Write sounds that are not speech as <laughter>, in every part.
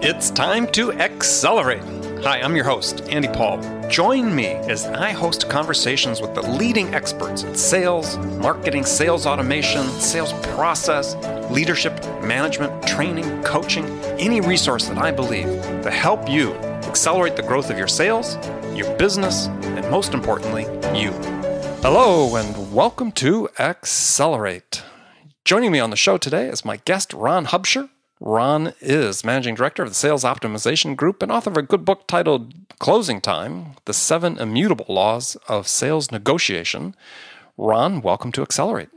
It's time to accelerate. Hi, I'm your host, Andy Paul. Join me as I host conversations with the leading experts in sales, marketing, sales automation, sales process, leadership, management, training, coaching, any resource that I believe to help you accelerate the growth of your sales, your business, and most importantly, you. Hello, and welcome to Accelerate. Joining me on the show today is my guest, Ron Hubsher. Ron is managing director of the Sales Optimization Group and author of a good book titled Closing Time The Seven Immutable Laws of Sales Negotiation. Ron, welcome to Accelerate.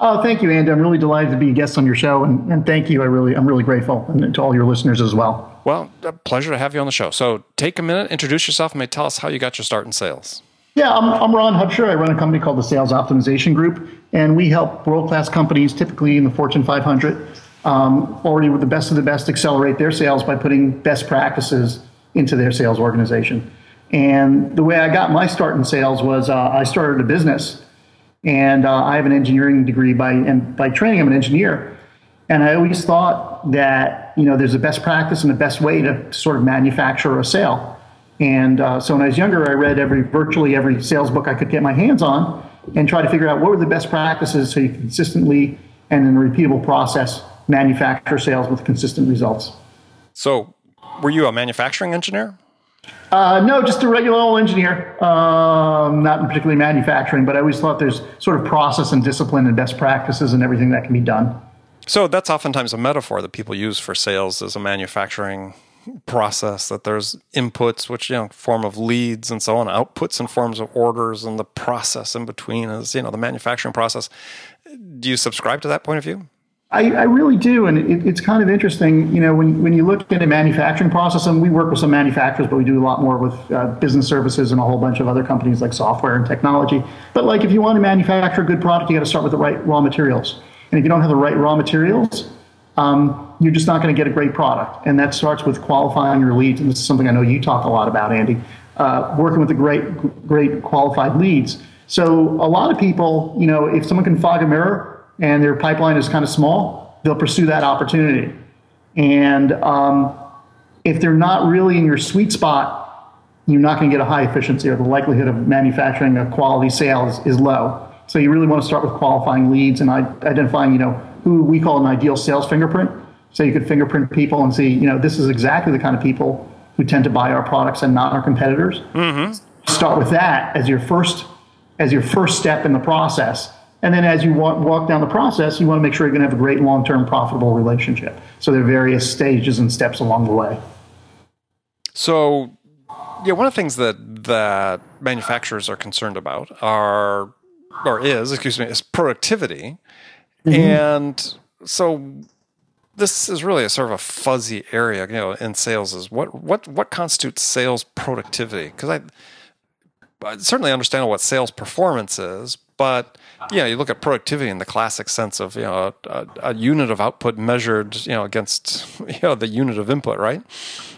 Oh, thank you, Andy. I'm really delighted to be a guest on your show, and, and thank you. I really, I'm really grateful, and to all your listeners as well. Well, a pleasure to have you on the show. So, take a minute, introduce yourself, and may tell us how you got your start in sales. Yeah, I'm, I'm Ron Hubsher. I run a company called the Sales Optimization Group, and we help world class companies, typically in the Fortune 500, um, already with the best of the best accelerate their sales by putting best practices into their sales organization. And the way I got my start in sales was uh, I started a business, and uh, I have an engineering degree by and by training I'm an engineer, and I always thought that you know there's a best practice and a best way to sort of manufacture a sale. And uh, so when I was younger, I read every virtually every sales book I could get my hands on, and try to figure out what were the best practices so you consistently and in a repeatable process manufacture sales with consistent results. So, were you a manufacturing engineer? Uh, no, just a regular old engineer. Um, not particularly manufacturing, but I always thought there's sort of process and discipline and best practices and everything that can be done. So that's oftentimes a metaphor that people use for sales as a manufacturing process. That there's inputs, which you know, form of leads and so on, outputs in forms of orders, and the process in between is you know the manufacturing process. Do you subscribe to that point of view? I, I, really do, and it, it's kind of interesting. You know, when when you look at a manufacturing process, and we work with some manufacturers, but we do a lot more with uh, business services and a whole bunch of other companies like software and technology. But like, if you want to manufacture a good product, you got to start with the right raw materials. And if you don't have the right raw materials, um, you're just not going to get a great product. And that starts with qualifying your leads. And this is something I know you talk a lot about, Andy. Uh, working with the great, great qualified leads. So a lot of people, you know, if someone can fog a mirror and their pipeline is kind of small, they'll pursue that opportunity. And um, if they're not really in your sweet spot, you're not going to get a high efficiency, or the likelihood of manufacturing a quality sale is, is low. So you really want to start with qualifying leads and identifying, you know, who we call an ideal sales fingerprint. So you could fingerprint people and see, you know, this is exactly the kind of people who tend to buy our products and not our competitors. Mm-hmm. Start with that as your first as your first step in the process and then as you walk, walk down the process, you want to make sure you're going to have a great long term profitable relationship. So there are various stages and steps along the way. So, yeah, one of the things that that manufacturers are concerned about are, or is, excuse me, is productivity. Mm-hmm. And so this is really a sort of a fuzzy area, you know, in sales is what what what constitutes sales productivity? Because I, I certainly understand what sales performance is, but yeah, you look at productivity in the classic sense of you know a, a, unit of output measured you know against <laughs> you know the unit of input, right?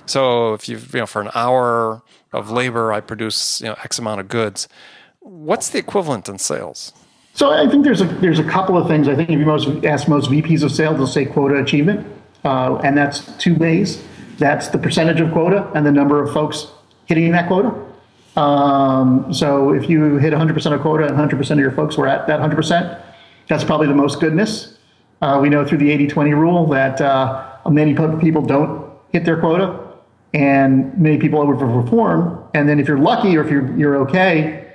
So if you you know for an hour of labor, I produce you know X amount of goods. What's the equivalent in sales? So I think there's a there's a couple of things. I think if you most ask most VPs of sales, they'll say quota achievement, uh, and that's two ways. That's the percentage of quota and the number of folks hitting that quota. Um, so if you hit 100% of quota and 100% of your folks were at that 100%, that's probably the most goodness. Uh, we know through the 80-20 rule that uh, many people don't hit their quota, and many people overperform. And then if you're lucky or if you're, you're okay,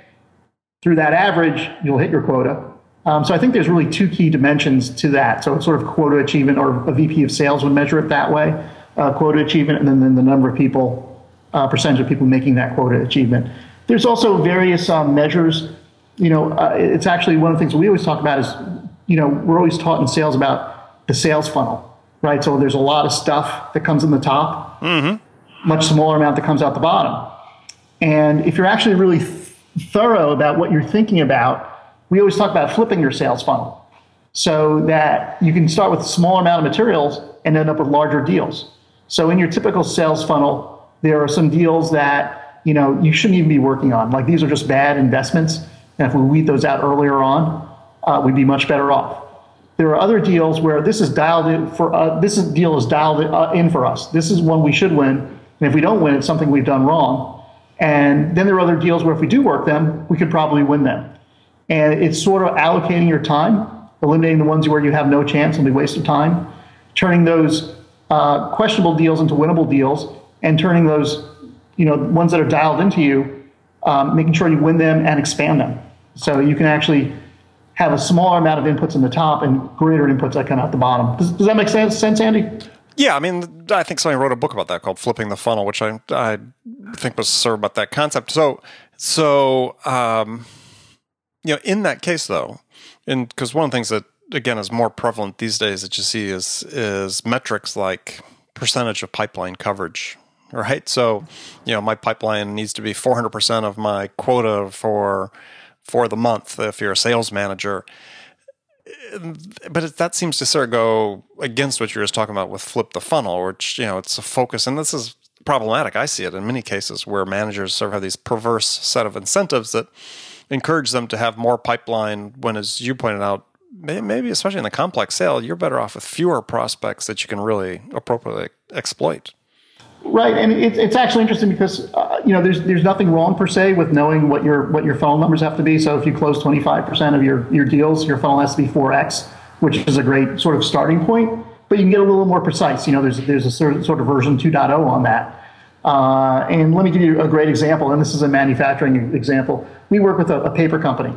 through that average, you'll hit your quota. Um, so I think there's really two key dimensions to that. So it's sort of quota achievement, or a VP of sales would measure it that way, uh, quota achievement, and then, then the number of people, uh, percentage of people making that quota achievement. There's also various um, measures. You know, uh, it's actually one of the things we always talk about is, you know, we're always taught in sales about the sales funnel, right? So there's a lot of stuff that comes in the top, mm-hmm. much smaller amount that comes out the bottom. And if you're actually really th- thorough about what you're thinking about, we always talk about flipping your sales funnel so that you can start with a small amount of materials and end up with larger deals. So in your typical sales funnel, there are some deals that you know, you shouldn't even be working on. Like these are just bad investments. And if we weed those out earlier on, uh, we'd be much better off. There are other deals where this is dialed in for uh, this is, deal is dialed in, uh, in for us. This is one we should win, and if we don't win, it's something we've done wrong. And then there are other deals where if we do work them, we could probably win them. And it's sort of allocating your time, eliminating the ones where you have no chance and be waste of time, turning those uh, questionable deals into winnable deals, and turning those you know, ones that are dialed into you, um, making sure you win them and expand them. So you can actually have a smaller amount of inputs in the top and greater inputs that come out the bottom. Does, does that make sense, sense, Andy? Yeah, I mean, I think somebody wrote a book about that called "Flipping the Funnel," which I I think was sort of about that concept. So, so um, you know, in that case, though, and because one of the things that again is more prevalent these days that you see is is metrics like percentage of pipeline coverage right? So, you know, my pipeline needs to be 400% of my quota for for the month if you're a sales manager. But that seems to sort of go against what you were just talking about with flip the funnel, which, you know, it's a focus. And this is problematic. I see it in many cases where managers sort of have these perverse set of incentives that encourage them to have more pipeline when, as you pointed out, maybe especially in the complex sale, you're better off with fewer prospects that you can really appropriately exploit. Right, and it, it's actually interesting because uh, you know there's there's nothing wrong per se with knowing what your what your funnel numbers have to be. So if you close 25% of your your deals, your funnel has to be 4x, which is a great sort of starting point. But you can get a little more precise. You know, there's there's a sort of, sort of version 2.0 on that. Uh, and let me give you a great example, and this is a manufacturing example. We work with a, a paper company.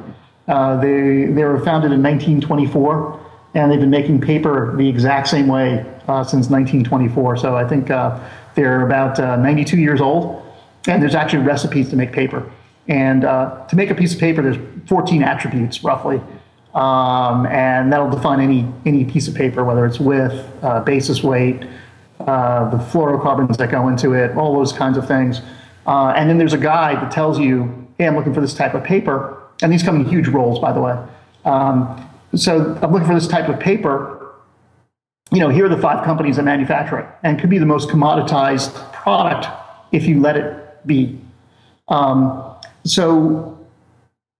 Uh, they they were founded in 1924, and they've been making paper the exact same way uh, since 1924. So I think uh, they're about uh, 92 years old, and there's actually recipes to make paper. And uh, to make a piece of paper, there's 14 attributes roughly, um, and that'll define any any piece of paper, whether it's width, uh, basis weight, uh, the fluorocarbons that go into it, all those kinds of things. Uh, and then there's a guide that tells you, hey, I'm looking for this type of paper, and these come in huge rolls, by the way. Um, so I'm looking for this type of paper you know, here are the five companies that manufacture it, and could be the most commoditized product if you let it be. Um, so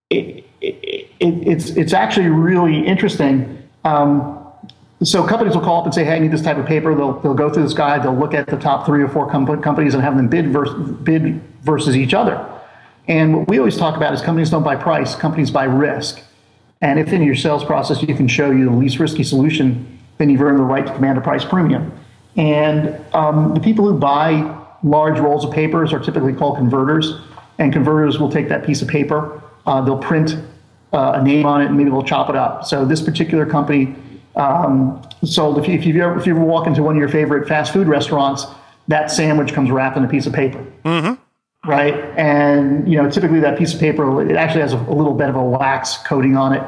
it, it, it, it's it's actually really interesting. Um, so companies will call up and say, "Hey, I need this type of paper." They'll they'll go through this guide. They'll look at the top three or four com- companies and have them bid versus, bid versus each other. And what we always talk about is companies don't buy price; companies buy risk. And if in your sales process you can show you the least risky solution then you've earned the right to command a price premium. And um, the people who buy large rolls of papers are typically called converters, and converters will take that piece of paper, uh, they'll print uh, a name on it, and maybe they'll chop it up. So this particular company um, sold. If you, if you ever if you ever walk into one of your favorite fast food restaurants, that sandwich comes wrapped in a piece of paper. Mm-hmm. Right, and you know typically that piece of paper it actually has a, a little bit of a wax coating on it,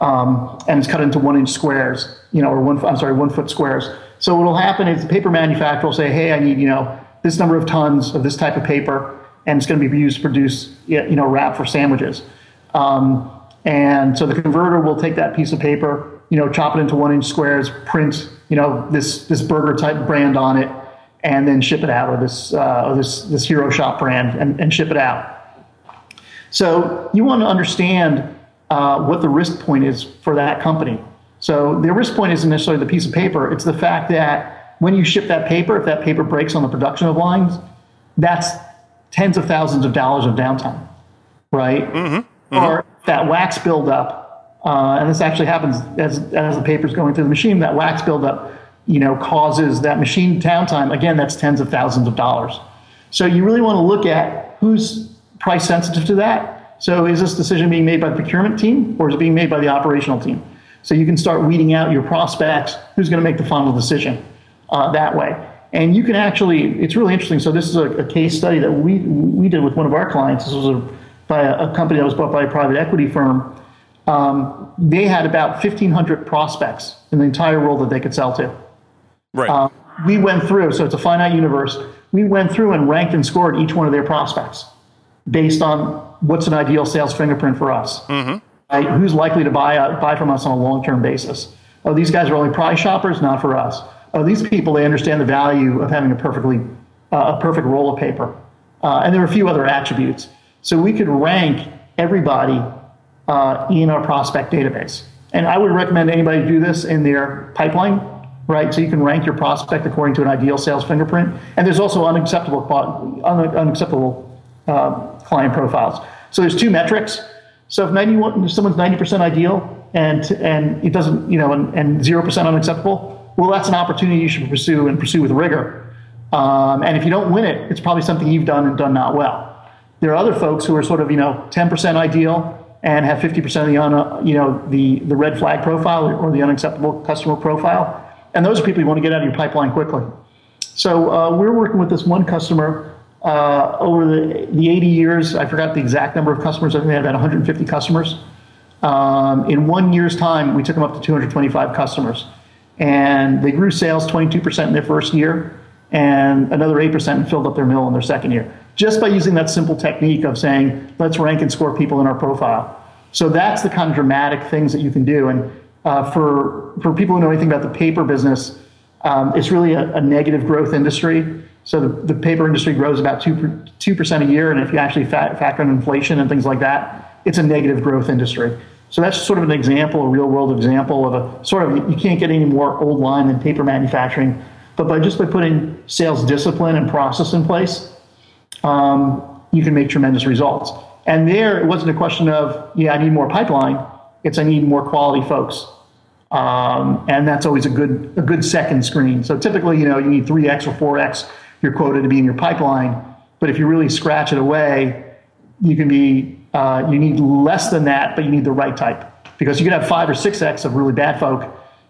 um, and it's cut into one inch squares, you know, or one, I'm sorry, one foot squares. So what will happen is the paper manufacturer will say, hey, I need, you know, this number of tons of this type of paper, and it's going to be used to produce, you know, wrap for sandwiches. Um, and so the converter will take that piece of paper, you know, chop it into one inch squares, print, you know, this this burger type brand on it, and then ship it out, or this uh, or this this Hero Shop brand, and, and ship it out. So you want to understand uh, what the risk point is for that company. So the risk point isn't necessarily the piece of paper, it's the fact that when you ship that paper, if that paper breaks on the production of lines, that's tens of thousands of dollars of downtime, right? Mm-hmm. Mm-hmm. Or that wax buildup, uh, and this actually happens as, as the paper's going through the machine, that wax buildup, you know, causes that machine downtime. Again, that's tens of thousands of dollars. So you really want to look at who's price sensitive to that. So is this decision being made by the procurement team or is it being made by the operational team? So you can start weeding out your prospects, who's going to make the final decision uh, that way. And you can actually, it's really interesting. So this is a, a, case study that we we did with one of our clients. This was a, by a, a company that was bought by a private equity firm. Um, they had about 1,500 prospects in the entire world that they could sell to. Right. Uh, we went through, so it's a finite universe. We went through and ranked and scored each one of their prospects based on what's an ideal sales fingerprint for us. Mm-hmm. Right? Who's likely to buy, uh, buy from us on a long term basis? Oh, these guys are only price shoppers, not for us oh, these people, they understand the value of having a perfectly, uh, a perfect roll of paper. Uh, and there are a few other attributes. So we could rank everybody uh, in our prospect database. And I would recommend anybody do this in their pipeline, right? So you can rank your prospect according to an ideal sales fingerprint. And there's also unacceptable, un- unacceptable uh, client profiles. So there's two metrics. So if, 91, if someone's 90% ideal and, and it doesn't, you know, and, and 0% unacceptable, well, that's an opportunity you should pursue and pursue with rigor. Um, and if you don't win it, it's probably something you've done and done not well. There are other folks who are sort of, you know, 10% ideal and have 50% of the, you know, the, the red flag profile or the unacceptable customer profile. And those are people you want to get out of your pipeline quickly. So uh, we're working with this one customer uh, over the, the 80 years. I forgot the exact number of customers. I think they had about 150 customers. Um, in one year's time, we took them up to 225 customers and they grew sales 22% in their first year and another 8% and filled up their mill in their second year just by using that simple technique of saying let's rank and score people in our profile so that's the kind of dramatic things that you can do and uh, for for people who know anything about the paper business um, it's really a, a, negative growth industry so the, the paper industry grows about 2, 2% a year and if you actually factor in inflation and things like that it's a negative growth industry so that's sort of an example, a real world example of a sort of, you can't get any more old line than paper manufacturing. But by just by putting sales discipline and process in place, um, you can make tremendous results. And there, it wasn't a question of, yeah, I need more pipeline. It's I need more quality folks. Um, and that's always a good a good second screen. So typically, you know, you need 3x or 4x your quota to be in your pipeline. But if you really scratch it away, you can be uh, you need less than that, but you need the right type. Because you can have five or six X of really bad folk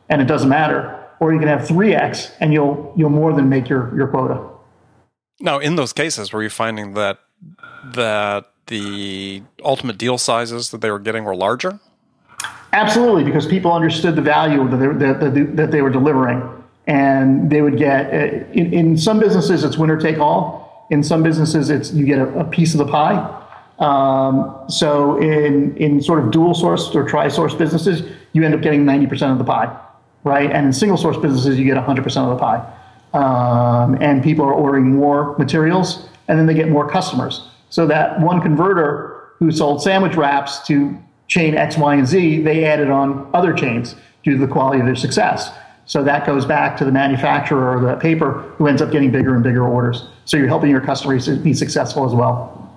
and it doesn't matter. Or you can have three X and you'll you'll more than make your, your quota. Now, in those cases, were you finding that that the ultimate deal sizes that they were getting were larger? Absolutely, because people understood the value that they, that, that they were delivering, and they would get. Uh, in, in some businesses, it's winner take all. In some businesses, it's you get a, a piece of the pie. Um, so in in sort of dual source or tri source businesses, you end up getting 90% of the pie, right? And in single source businesses, you get 100% of the pie. Um, and people are ordering more materials, and then they get more customers. So that one converter who sold sandwich wraps to chain X, Y, and Z, they added on other chains due to the quality of their success. So that goes back to the manufacturer or the paper who ends up getting bigger and bigger orders. So you're helping your customers be successful as well.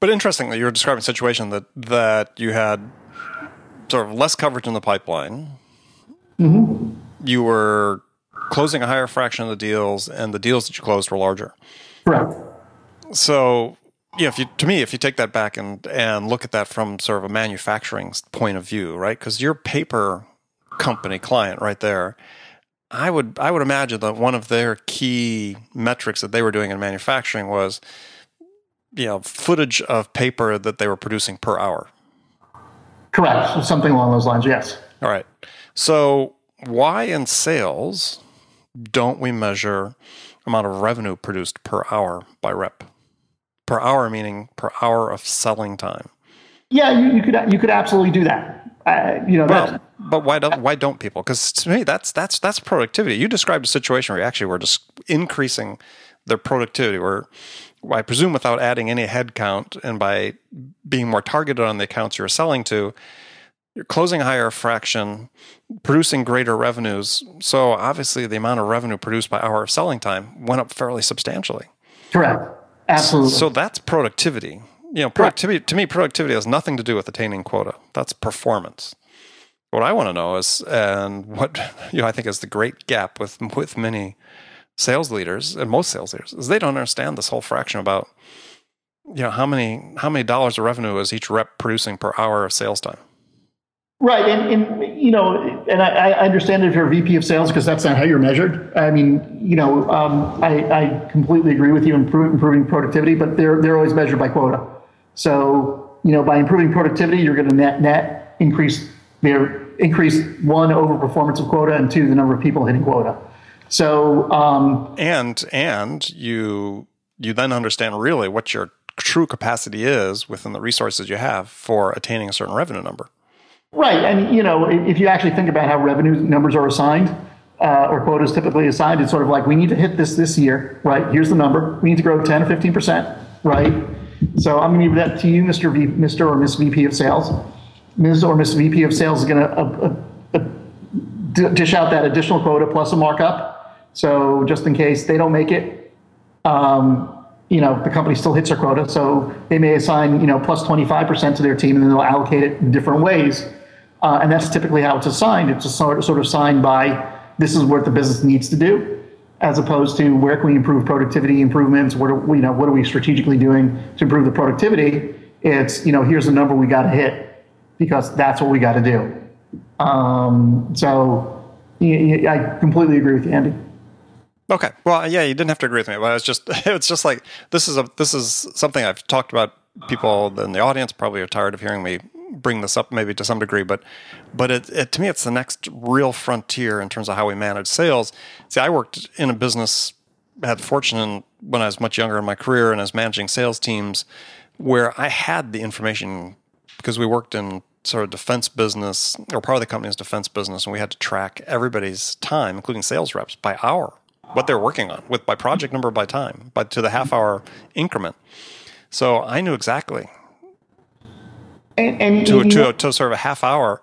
But interestingly, you were describing a situation that that you had sort of less coverage in the pipeline. Mm-hmm. You were closing a higher fraction of the deals, and the deals that you closed were larger. Correct. So, yeah, if you to me, if you take that back and and look at that from sort of a manufacturing point of view, right? Because your paper company client right there, I would I would imagine that one of their key metrics that they were doing in manufacturing was you know footage of paper that they were producing per hour. Correct. Something along those lines. Yes. All right. So why in sales don't we measure amount of revenue produced per hour by rep? Per hour meaning per hour of selling time. Yeah, you, you could you could absolutely do that. Uh, you know, well, but why don't why don't people? Because to me, that's that's that's productivity. You described a situation where you actually were just increasing their productivity, where I presume without adding any headcount and by being more targeted on the accounts you're selling to, you're closing a higher fraction, producing greater revenues. So obviously, the amount of revenue produced by hour of selling time went up fairly substantially. Correct. Absolutely. So that's productivity. You know, productivity to me, productivity has nothing to do with attaining quota. That's performance. what I want to know is, and what <laughs> you know, I think is the great gap with with many sales leaders and most sales leaders is they don't understand this whole fraction about you know how many how many dollars of revenue is each rep producing per hour of sales time. Right, and, and you know, and I, I understand if you're a VP of sales because that's not how you're measured. I mean, you know, um, I, I completely agree with you in improving productivity, but they're they're always measured by quota. So you know, by improving productivity, you're going to net net increase their increase one over performance of quota and two the number of people hitting quota. So um, and and you you then understand really what your true capacity is within the resources you have for attaining a certain revenue number. Right, and you know, if you actually think about how revenue numbers are assigned, uh, or quotas typically assigned, it's sort of like we need to hit this this year, right? Here's the number. We need to grow 10 or 15 percent, right? So I'm going to give that to you, Mr. V, Mr. or Miss VP of Sales. Ms. or Miss VP of Sales is going to uh, uh, dish out that additional quota plus a markup. So just in case they don't make it, um, you know, the company still hits their quota. So they may assign, you know, plus 25% to their team and then they'll allocate it in different ways. Uh, and that's typically how it's assigned. It's sort of, sort of signed by this is what the business needs to do, as opposed to where can we improve productivity improvements? What are we, you know what are we strategically doing to improve the productivity? It's you know here's the number we got to hit because that's what we got to do. Um, so I completely agree with you, Andy. Okay. Well, yeah, you didn't have to agree with me, but it's just <laughs> it's just like this is a this is something I've talked about. People in the audience probably are tired of hearing me bring this up maybe to some degree, but but it, it, to me it's the next real frontier in terms of how we manage sales. See, I worked in a business, had fortune when I was much younger in my career and I was managing sales teams where I had the information because we worked in sort of defense business or part of the company's defense business and we had to track everybody's time, including sales reps, by hour, what they're working on with by project number by time, but to the half hour increment. So I knew exactly and, and to, to, to sort of a half hour,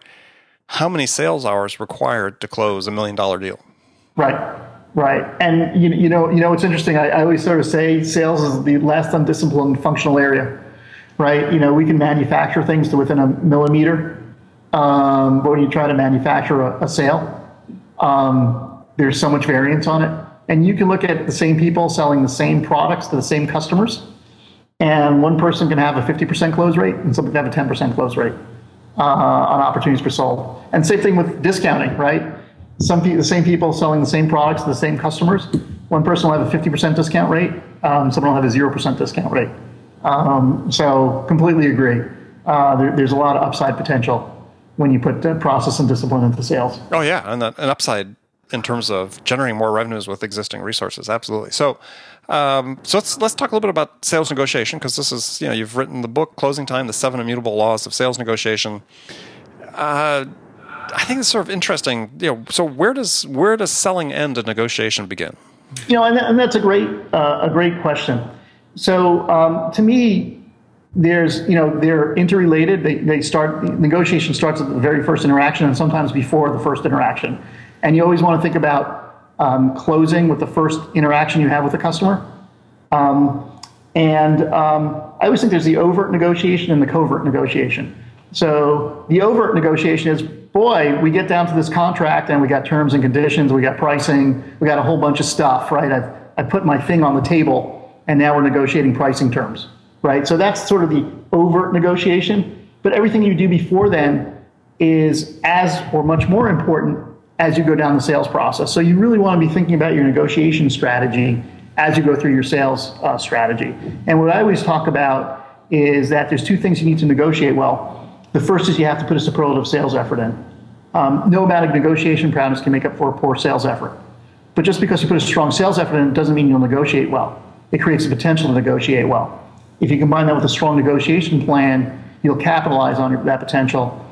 how many sales hours required to close a million dollar deal? Right. Right. And you, you know, you know, it's interesting. I, I always sort of say sales is the last undisciplined functional area, right? You know, we can manufacture things to within a millimeter, um, but when you try to manufacture a, a sale, um, there's so much variance on it. And you can look at the same people selling the same products to the same customers, and one person can have a 50% close rate and somebody can have a 10% close rate uh, on opportunities for sold. And same thing with discounting, right? Some pe- the same people selling the same products to the same customers. One person will have a 50% discount rate, um, someone will have a 0% discount rate. Um, so completely agree. Uh, there, there's a lot of upside potential when you put process and discipline into sales. Oh yeah, and an upside in terms of generating more revenues with existing resources. Absolutely. So, um, so let's let's talk a little bit about sales negotiation because this is you know you've written the book Closing Time: The Seven Immutable Laws of Sales Negotiation. Uh, I think it's sort of interesting. You know, so where does where does selling end and negotiation begin? You know, and, and that's a great uh, a great question. So um, to me, there's you know they're interrelated. They they start negotiation starts at the very first interaction and sometimes before the first interaction. And you always want to think about um, closing with the first interaction you have with a customer. Um, and um, I always think there's the overt negotiation and the covert negotiation. So the overt negotiation is, boy, we get down to this contract and we got terms and conditions, we got pricing, we got a whole bunch of stuff, right? I've, I put my thing on the table and now we're negotiating pricing terms, right? So that's sort of the overt negotiation. But everything you do before then is as or much more important as you go down the sales process. So you really want to be thinking about your negotiation strategy as you go through your sales uh, strategy. And what I always talk about is that there's two things you need to negotiate well. The first is you have to put a superlative sales effort in. Um, no amount of negotiation prowess can make up for a poor sales effort. But just because you put a strong sales effort in doesn't mean you'll negotiate well. It creates the potential to negotiate well. If you combine that with a strong negotiation plan, you'll capitalize on that potential.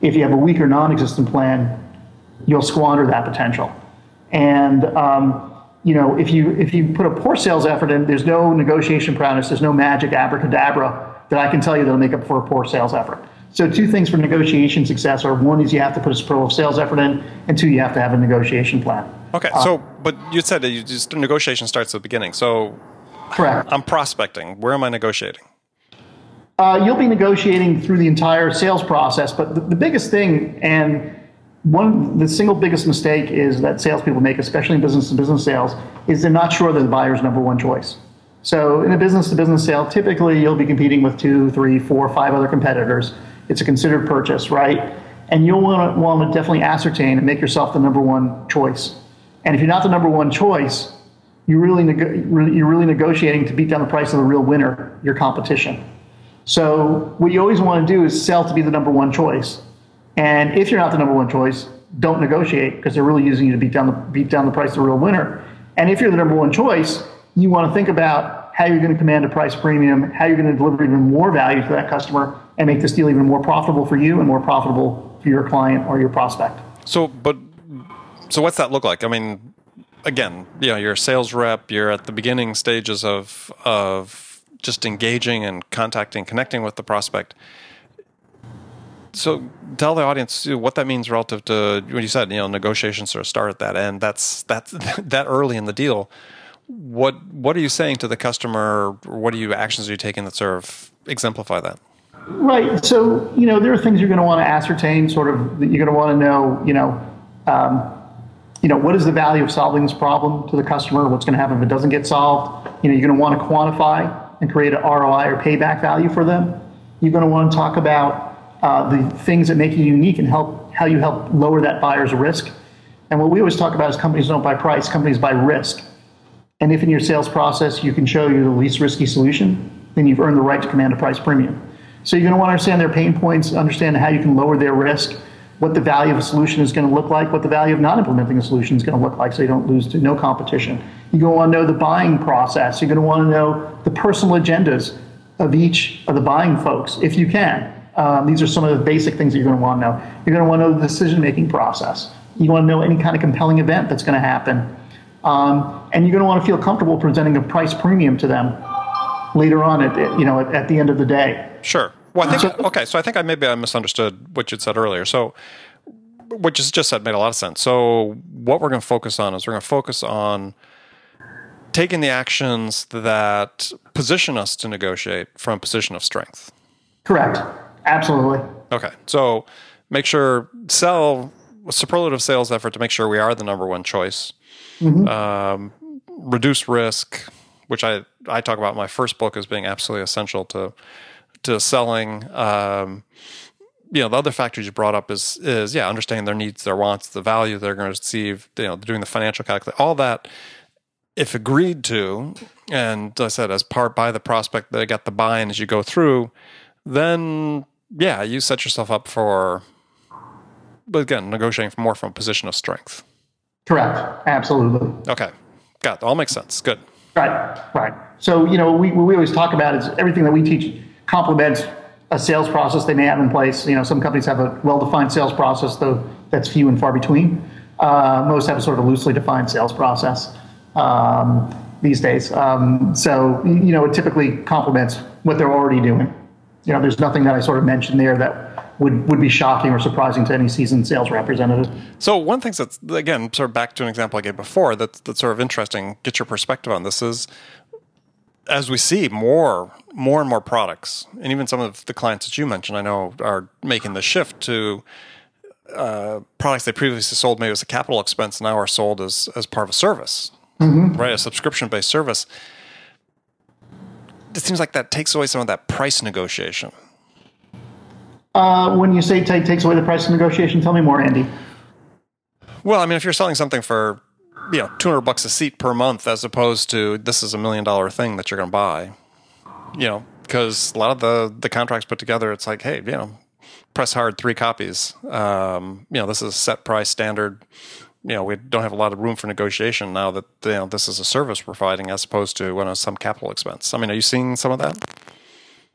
If you have a weaker non-existent plan, you'll squander that potential. And um, you know, if you if you put a poor sales effort in, there's no negotiation prowess, there's no magic abracadabra that I can tell you that'll make up for a poor sales effort. So two things for negotiation success are one is you have to put a superlative sales effort in, and two you have to have a negotiation plan. Okay, uh, so but you said that you just negotiation starts at the beginning. So correct. I'm prospecting. Where am I negotiating? Uh, you'll be negotiating through the entire sales process, but the, the biggest thing and one the single biggest mistake is that salespeople make, especially in business to business sales, is they're not sure that the buyer's number one choice. So in a business to business sale, typically you'll be competing with two, three, four, five other competitors. It's a considered purchase, right? And you'll want to, want to definitely ascertain and make yourself the number one choice. And if you're not the number one choice, you're really, neg- you're really negotiating to beat down the price of the real winner, your competition. So what you always want to do is sell to be the number one choice. And if you're not the number one choice, don't negotiate because they're really using you to beat down the beat down the price of the real winner. And if you're the number one choice, you want to think about how you're going to command a price premium, how you're going to deliver even more value to that customer, and make this deal even more profitable for you and more profitable for your client or your prospect. So, but so what's that look like? I mean, again, you know, you're a sales rep. You're at the beginning stages of of just engaging and contacting, connecting with the prospect so tell the audience what that means relative to what you said. You know, negotiations sort of start at that end. That's that's <laughs> that early in the deal. What what are you saying to the customer? What are you actions are you taking that sort of exemplify that? Right. So you know, there are things you're going to want to ascertain. Sort of, that you're going to want to know. You know. Um, you know, what is the value of solving this problem to the customer? What's going to happen if it doesn't get solved? You know, you're going to want to quantify and create an ROI or payback value for them. You're going to want to talk about uh, the things that make you unique and help how you help lower that buyer's risk. And what we always talk about is companies don't buy price, companies buy risk. And if in your sales process you can show you the least risky solution, then you've earned the right to command a price premium. So you're going to want to understand their pain points, understand how you can lower their risk, what the value of a solution is going to look like, what the value of not implementing a solution is going to look like so you don't lose to no competition. You're going to want to know the buying process. You're going to want to know the personal agendas of each of the buying folks, if you can. Um, these are some of the basic things that you're going to want to know. You're going to want to know the decision making process. You want to know any kind of compelling event that's going to happen. Um, and you're going to want to feel comfortable presenting a price premium to them later on at, you know, at, at the end of the day. Sure. Well, I think, okay, so I think I maybe I misunderstood what you'd said earlier. So, what you just said made a lot of sense. So, what we're going to focus on is we're going to focus on taking the actions that position us to negotiate from a position of strength. Correct. Absolutely. Okay. So make sure sell a superlative sales effort to make sure we are the number one choice. Mm-hmm. Um, reduce risk, which I, I talk about in my first book as being absolutely essential to to selling. Um, you know, the other factors you brought up is is yeah, understanding their needs, their wants, the value they're going to receive. You know, doing the financial calculation, all that. If agreed to, and I said as part by the prospect, they got the buy-in as you go through, then yeah, you set yourself up for, but again, negotiating more from a position of strength. Correct. Absolutely. Okay. Got it. All makes sense. Good. Right. Right. So, you know, we, we always talk about is everything that we teach complements a sales process they may have in place. You know, some companies have a well-defined sales process, though that's few and far between. Uh, most have a sort of loosely defined sales process um, these days. Um, so, you know, it typically complements what they're already doing you know, there's nothing that I sort of mentioned there that would, would be shocking or surprising to any seasoned sales representative. So one thing that's again sort of back to an example I gave before that's that's sort of interesting. Get your perspective on this is as we see more more and more products, and even some of the clients that you mentioned, I know are making the shift to uh, products they previously sold maybe as a capital expense now are sold as as part of a service, mm-hmm. right? A subscription based service it seems like that takes away some of that price negotiation. Uh, when you say t- takes away the price negotiation, tell me more, Andy. Well, I mean, if you're selling something for you know 200 bucks a seat per month, as opposed to this is a million dollar thing that you're going to buy, you know, because a lot of the the contracts put together, it's like, hey, you know, press hard three copies. Um, you know, this is a set price standard you know we don't have a lot of room for negotiation now that you know this is a service we're providing as opposed to when it's some capital expense. I mean, are you seeing some of that?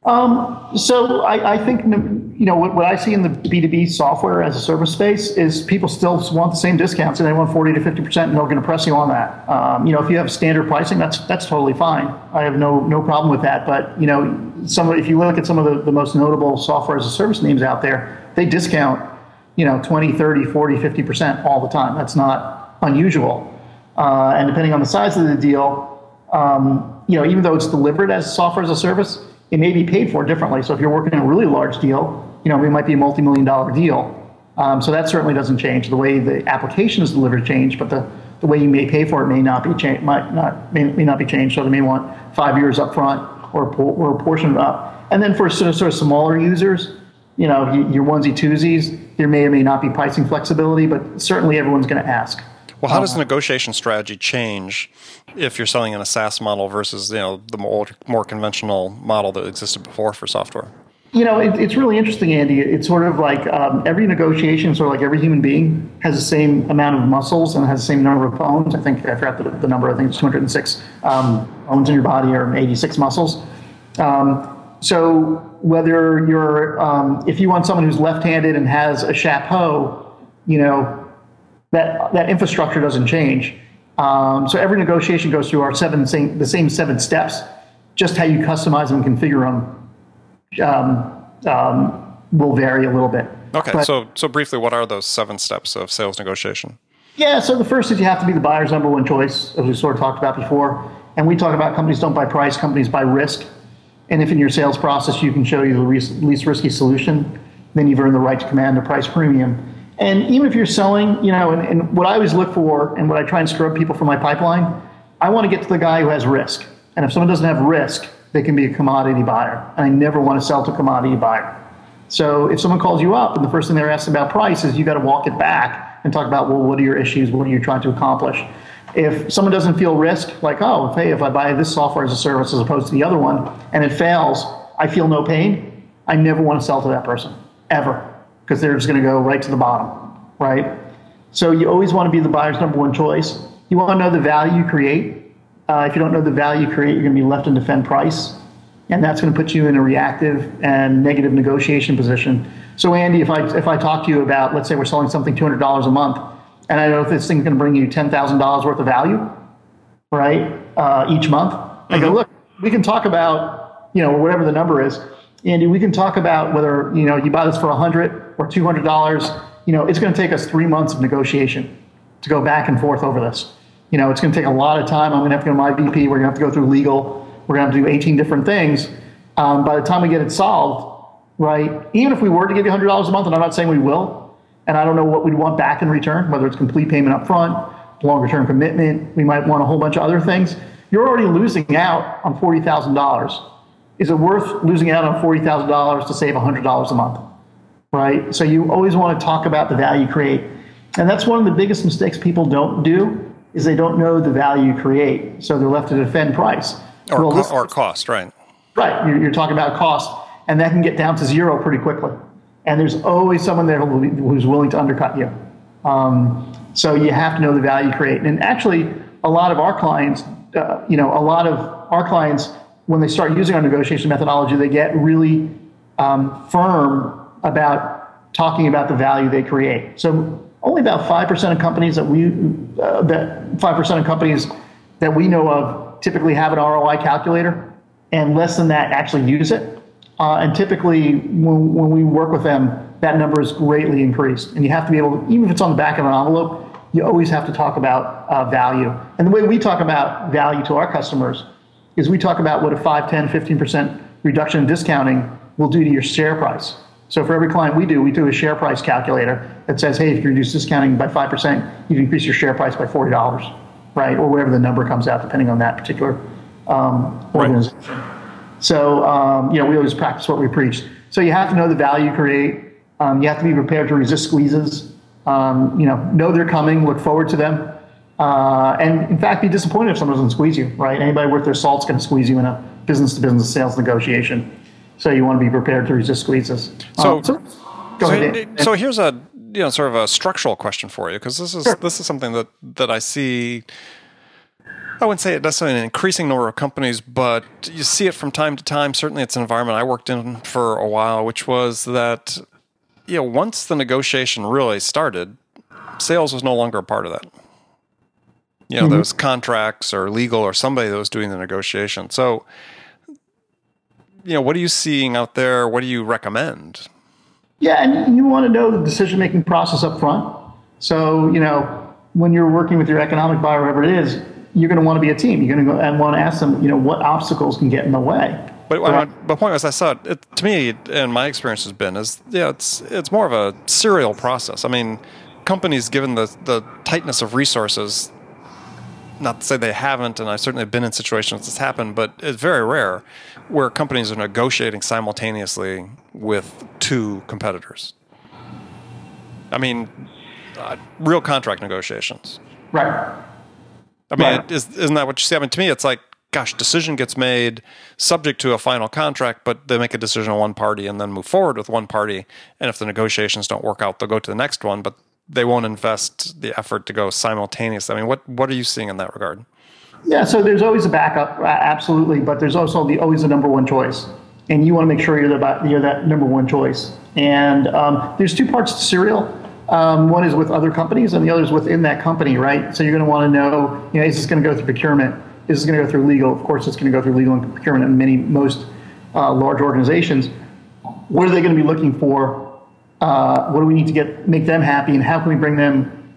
Um, so I, I, think you know what, what, I see in the B two B software as a service space is people still want the same discounts and they want forty to fifty percent, and they're going to press you on that. Um, you know, if you have standard pricing, that's that's totally fine. I have no no problem with that. But you know, some if you look at some of the, the most notable software as a service names out there, they discount you know, 20, 30, 40, 50% all the time. That's not unusual. Uh, and depending on the size of the deal, um, you know, even though it's delivered as software as a service, it may be paid for differently. So if you're working on a really large deal, you know, it might be a multi-million dollar deal. Um, so that certainly doesn't change. The way the application is delivered change, but the, the way you may pay for it may not be changed. Might not may, may not be changed. So they may want five years up front or or a portion of up. And then for sort of, sort of smaller users, you know, your onesie twosies, there may or may not be pricing flexibility, but certainly everyone's going to ask. Well, how does the negotiation strategy change if you're selling in a SaaS model versus you know the more more conventional model that existed before for software? You know, it, it's really interesting, Andy. It's sort of like um, every negotiation, sort of like every human being, has the same amount of muscles and has the same number of bones. I think I forgot the, the number. I think it's 206 um, bones in your body or 86 muscles. Um, so whether you're, um, if you want someone who's left-handed and has a chapeau, you know, that that infrastructure doesn't change. Um, so every negotiation goes through our seven same, the same seven steps. Just how you customize them and configure them um, um, will vary a little bit. Okay, but, so so briefly, what are those seven steps of sales negotiation? Yeah, so the first is you have to be the buyer's number one choice, as we sort of talked about before. And we talk about companies don't buy price, companies buy risk. And if in your sales process you can show you the least risky solution, then you've earned the right to command a price premium. And even if you're selling, you know, and, and what I always look for and what I try and scrub people from my pipeline, I want to get to the guy who has risk. And if someone doesn't have risk, they can be a commodity buyer. And I never want to sell to a commodity buyer. So if someone calls you up and the first thing they're asking about price is you got to walk it back and talk about, well, what are your issues? What are you trying to accomplish? If someone doesn't feel risk, like, oh, hey, if I buy this software as a service as opposed to the other one and it fails, I feel no pain, I never want to sell to that person, ever because they're just going to go right to the bottom, right? So you always want to be the buyer's number one choice. You want to know the value you create. Uh, if you don't know the value you create, you're going to be left in defend price, and that's going to put you in a reactive and negative negotiation position. So Andy, if I if I talk to you about, let's say we're selling something two hundred dollars a month, and I know if this thing's going to bring you ten thousand dollars worth of value, right, uh, each month. I go, mm-hmm. look, we can talk about you know whatever the number is Andy, we can talk about whether you know you buy this for a hundred or two hundred dollars. You know, it's going to take us three months of negotiation to go back and forth over this. You know, it's going to take a lot of time. I'm going to have to go to my VP. We're going to have to go through legal. We're going to have to do 18 different things. Um, by the time we get it solved, right? Even if we were to give you $100 a month, and I'm not saying we will, and I don't know what we'd want back in return, whether it's complete payment up front, longer term commitment, we might want a whole bunch of other things. You're already losing out on $40,000 is it worth losing out on $40,000 to save $100 a month? Right? So you always want to talk about the value you create. And that's one of the biggest mistakes people don't do is they don't know the value you create. So they're left to defend price. Or, well, co- or cost, right. Right. You're, you're, talking about cost, and that can get down to zero pretty quickly. And there's always someone there who's willing to undercut you. Um, so you have to know the value you create. And actually, a lot of our clients, uh, you know, a lot of our clients when they start using our negotiation methodology, they get really um, firm about talking about the value they create. So only about 5% of companies that we, uh, that 5% of companies that we know of typically have an ROI calculator and less than that actually use it. Uh, and typically when, when we work with them, that number is greatly increased. And you have to be able to, even if it's on the back of an envelope, you always have to talk about uh, value. And the way we talk about value to our customers is we talk about what a 5, 10, 15% reduction in discounting will do to your share price. So for every client we do, we do a share price calculator that says, hey, if you reduce discounting by 5%, you can increase your share price by $40, right? Or whatever the number comes out, depending on that particular um, organization. Right. So, um, you know, we always practice what we preach. So you have to know the value you create. Um, you have to be prepared to resist squeezes. Um, you know, know they're coming, look forward to them. Uh, and in fact, be disappointed if someone doesn't squeeze you, right? Anybody worth their salt's going to squeeze you in a business to business sales negotiation. So you want to be prepared to resist squeezes. So, um, so, so, ahead, so here's a you know sort of a structural question for you because this is sure. this is something that that I see. I wouldn't say it necessarily an increasing number of companies, but you see it from time to time. Certainly, it's an environment I worked in for a while, which was that you know once the negotiation really started, sales was no longer a part of that you know, mm-hmm. those contracts or legal or somebody that was doing the negotiation. So, you know, what are you seeing out there? What do you recommend? Yeah, and you want to know the decision making process up front. So, you know, when you're working with your economic buyer, whatever it is, you're going to want to be a team. You're going to go and want to ask them, you know, what obstacles can get in the way. But uh, the point was, I saw it, it, To me, and my experience has been is yeah, it's it's more of a serial process. I mean, companies, given the the tightness of resources, not to say they haven't, and I've certainly been in situations that's happened, but it's very rare where companies are negotiating simultaneously with two competitors. I mean, uh, real contract negotiations. Right. I mean, right. is, isn't that what you see? I mean, to me, it's like, gosh, decision gets made subject to a final contract, but they make a decision on one party and then move forward with one party. And if the negotiations don't work out, they'll go to the next one, but they won't invest the effort to go simultaneously. I mean, what what are you seeing in that regard? Yeah, so there's always a backup, absolutely, but there's also the always a number one choice, and you want to make sure you're the you're that number one choice. And um, there's two parts to serial. Um, one is with other companies, and the other is within that company, right? So you're going to want to know, you know, is this going to go through procurement? Is this going to go through legal? Of course, it's going to go through legal and procurement in many most uh, large organizations. What are they going to be looking for? Uh, what do we need to get make them happy, and how can we bring them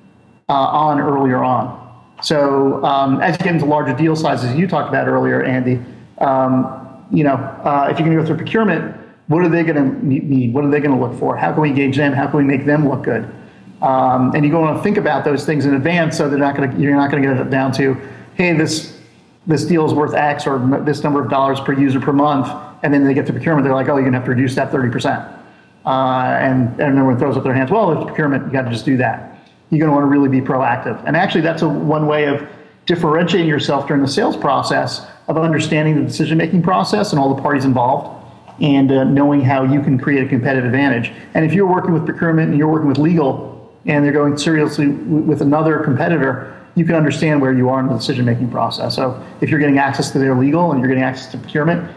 uh, on earlier on? So um, as you get into larger deal sizes, you talked about earlier, Andy. Um, you know, uh, if you're going to go through procurement, what are they going to need? What are they going to look for? How can we engage them? How can we make them look good? Um, and you want to think about those things in advance, so they're not going to you're not going to get it down to, hey, this this deal is worth X or this number of dollars per user per month, and then they get to procurement, they're like, oh, you're going to have to reduce that 30 percent. Uh, and, and everyone throws up their hands. Well, it's procurement. You got to just do that. You're going to want to really be proactive. And actually, that's a, one way of differentiating yourself during the sales process of understanding the decision making process and all the parties involved and uh, knowing how you can create a competitive advantage. And if you're working with procurement and you're working with legal and they're going seriously with another competitor, you can understand where you are in the decision making process. So if you're getting access to their legal and you're getting access to procurement,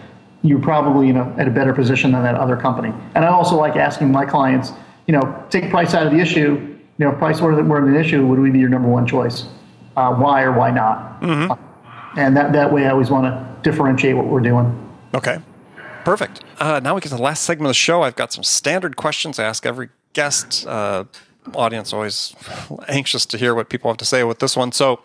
you're probably you know at a better position than that other company. And I also like asking my clients, you know, take price out of the issue. You know, if price were, were an issue, would we be your number one choice? Uh, why or why not? Mm-hmm. And that that way, I always want to differentiate what we're doing. Okay, perfect. Uh, now we get to the last segment of the show. I've got some standard questions I ask every guest. Uh, audience always <laughs> anxious to hear what people have to say with this one. So,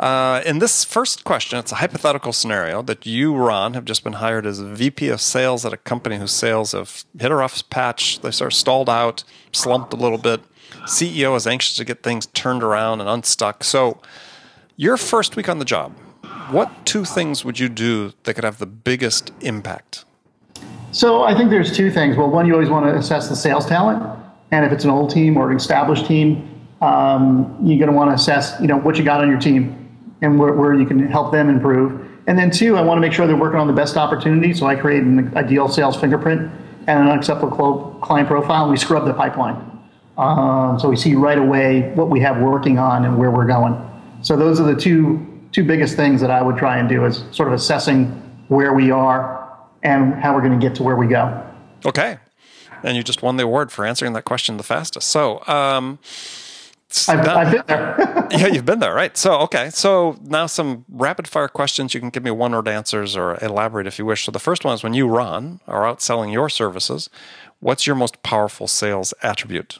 uh, in this first question, it's a hypothetical scenario that you, Ron, have just been hired as VP of sales at a company whose sales have hit a rough patch. They sort of stalled out, slumped a little bit. CEO is anxious to get things turned around and unstuck. So, your first week on the job, what two things would you do that could have the biggest impact? So, I think there's two things. Well, one, you always want to assess the sales talent, and if it's an old team or an established team, um, you're going to want to assess, you know, what you got on your team and where, where you can help them improve. And then two, I want to make sure they're working on the best opportunity. So I create an ideal sales fingerprint and an unacceptable client profile, and we scrub the pipeline. Um, so we see right away what we have working on and where we're going. So those are the two two biggest things that I would try and do is sort of assessing where we are and how we're going to get to where we go. Okay, and you just won the award for answering that question the fastest. So. Um, I've, I've, been there. <laughs> yeah, you've been there, right? So, okay. So now some rapid fire questions. You can give me one word answers or elaborate if you wish. So the first one is when you, Ron, are out selling your services, what's your most powerful sales attribute?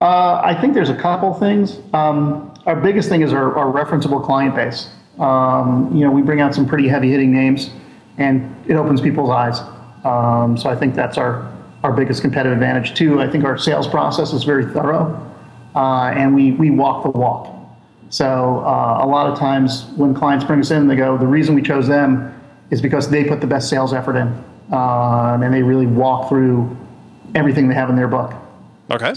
Uh, I think there's a couple things. Um, our biggest thing is our, our referenceable client base. Um, you know, we bring out some pretty heavy hitting names and it opens people's eyes. Um, so I think that's our, our biggest competitive advantage. too. I think our sales process is very thorough uh, and we, we walk the walk. So uh, a lot of times when clients bring us in, they go, the reason we chose them is because they put the best sales effort in, uh, and they really walk through everything they have in their book. Okay.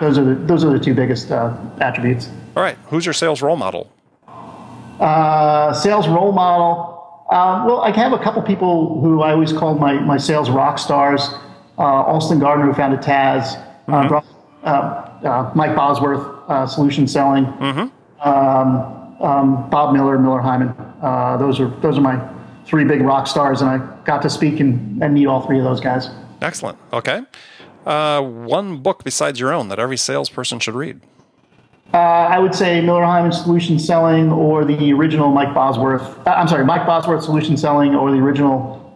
Those are the those are the two biggest uh, attributes. All right. Who's your sales role model? Uh, sales role model. Uh, well, I have a couple people who I always call my, my sales rock stars. Austin Gardner, who founded Taz, mm-hmm uh, Mike Bosworth, uh, solution selling, mm-hmm. um, um, Bob Miller, Miller Heiman. Uh, those are those are my three big rock stars, and I got to speak and, and meet all three of those guys. Excellent. Okay, uh, one book besides your own that every salesperson should read. Uh, I would say Miller Heiman Solution Selling or the original Mike Bosworth. Uh, I'm sorry, Mike Bosworth Solution Selling or the original,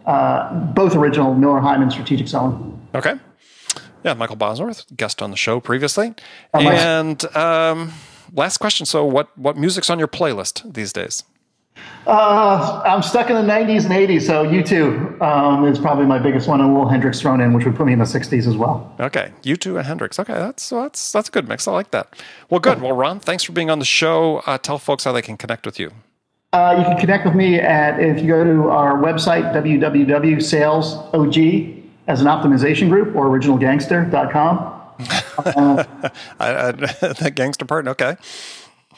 both original Miller Heiman Strategic Selling. Okay. Yeah, Michael Bosworth, guest on the show previously. Oh, and um, last question: So, what what music's on your playlist these days? Uh, I'm stuck in the 90s and 80s, so U2 um, is probably my biggest one, and Will Hendrix thrown in, which would put me in the 60s as well. Okay, U2 and Hendrix. Okay, that's that's that's a good mix. I like that. Well, good. Well, Ron, thanks for being on the show. Uh, tell folks how they can connect with you. Uh, you can connect with me at if you go to our website www.salesog as an optimization group or originalgangster.com. Uh, <laughs> I, I, <laughs> the gangster part, okay.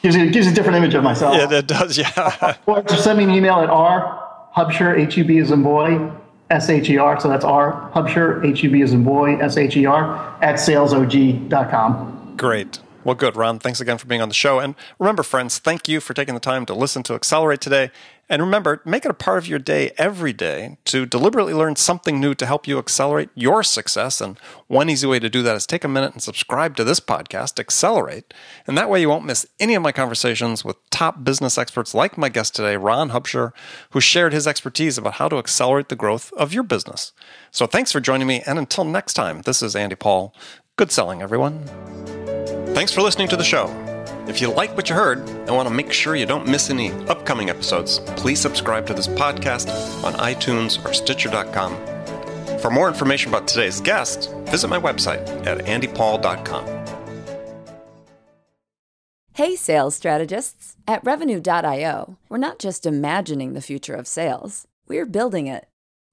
Gives you, gives a different image of myself. Yeah, it does, yeah. <laughs> or just send me an email at r hubsher, H-U-B as in boy, S-H-E-R. So that's r hubsher, H-U-B as in boy, S-H-E-R, at salesog.com. Great. Well, good, Ron. Thanks again for being on the show. And remember, friends, thank you for taking the time to listen to Accelerate today. And remember, make it a part of your day every day to deliberately learn something new to help you accelerate your success. And one easy way to do that is take a minute and subscribe to this podcast, Accelerate. And that way you won't miss any of my conversations with top business experts like my guest today, Ron Hubsher, who shared his expertise about how to accelerate the growth of your business. So thanks for joining me. And until next time, this is Andy Paul. Good selling, everyone. Thanks for listening to the show. If you like what you heard and want to make sure you don't miss any upcoming episodes, please subscribe to this podcast on iTunes or Stitcher.com. For more information about today's guest, visit my website at andypaul.com. Hey, sales strategists. At Revenue.io, we're not just imagining the future of sales, we're building it.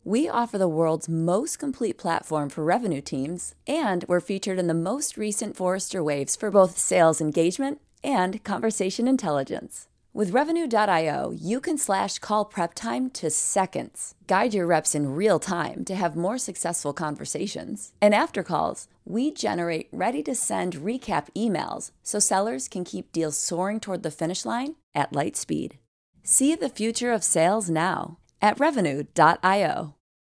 We offer the world's most complete platform for revenue teams, and we're featured in the most recent Forrester Waves for both sales engagement and conversation intelligence. With Revenue.io, you can slash call prep time to seconds, guide your reps in real time to have more successful conversations. And after calls, we generate ready to send recap emails so sellers can keep deals soaring toward the finish line at light speed. See the future of sales now at revenue.io.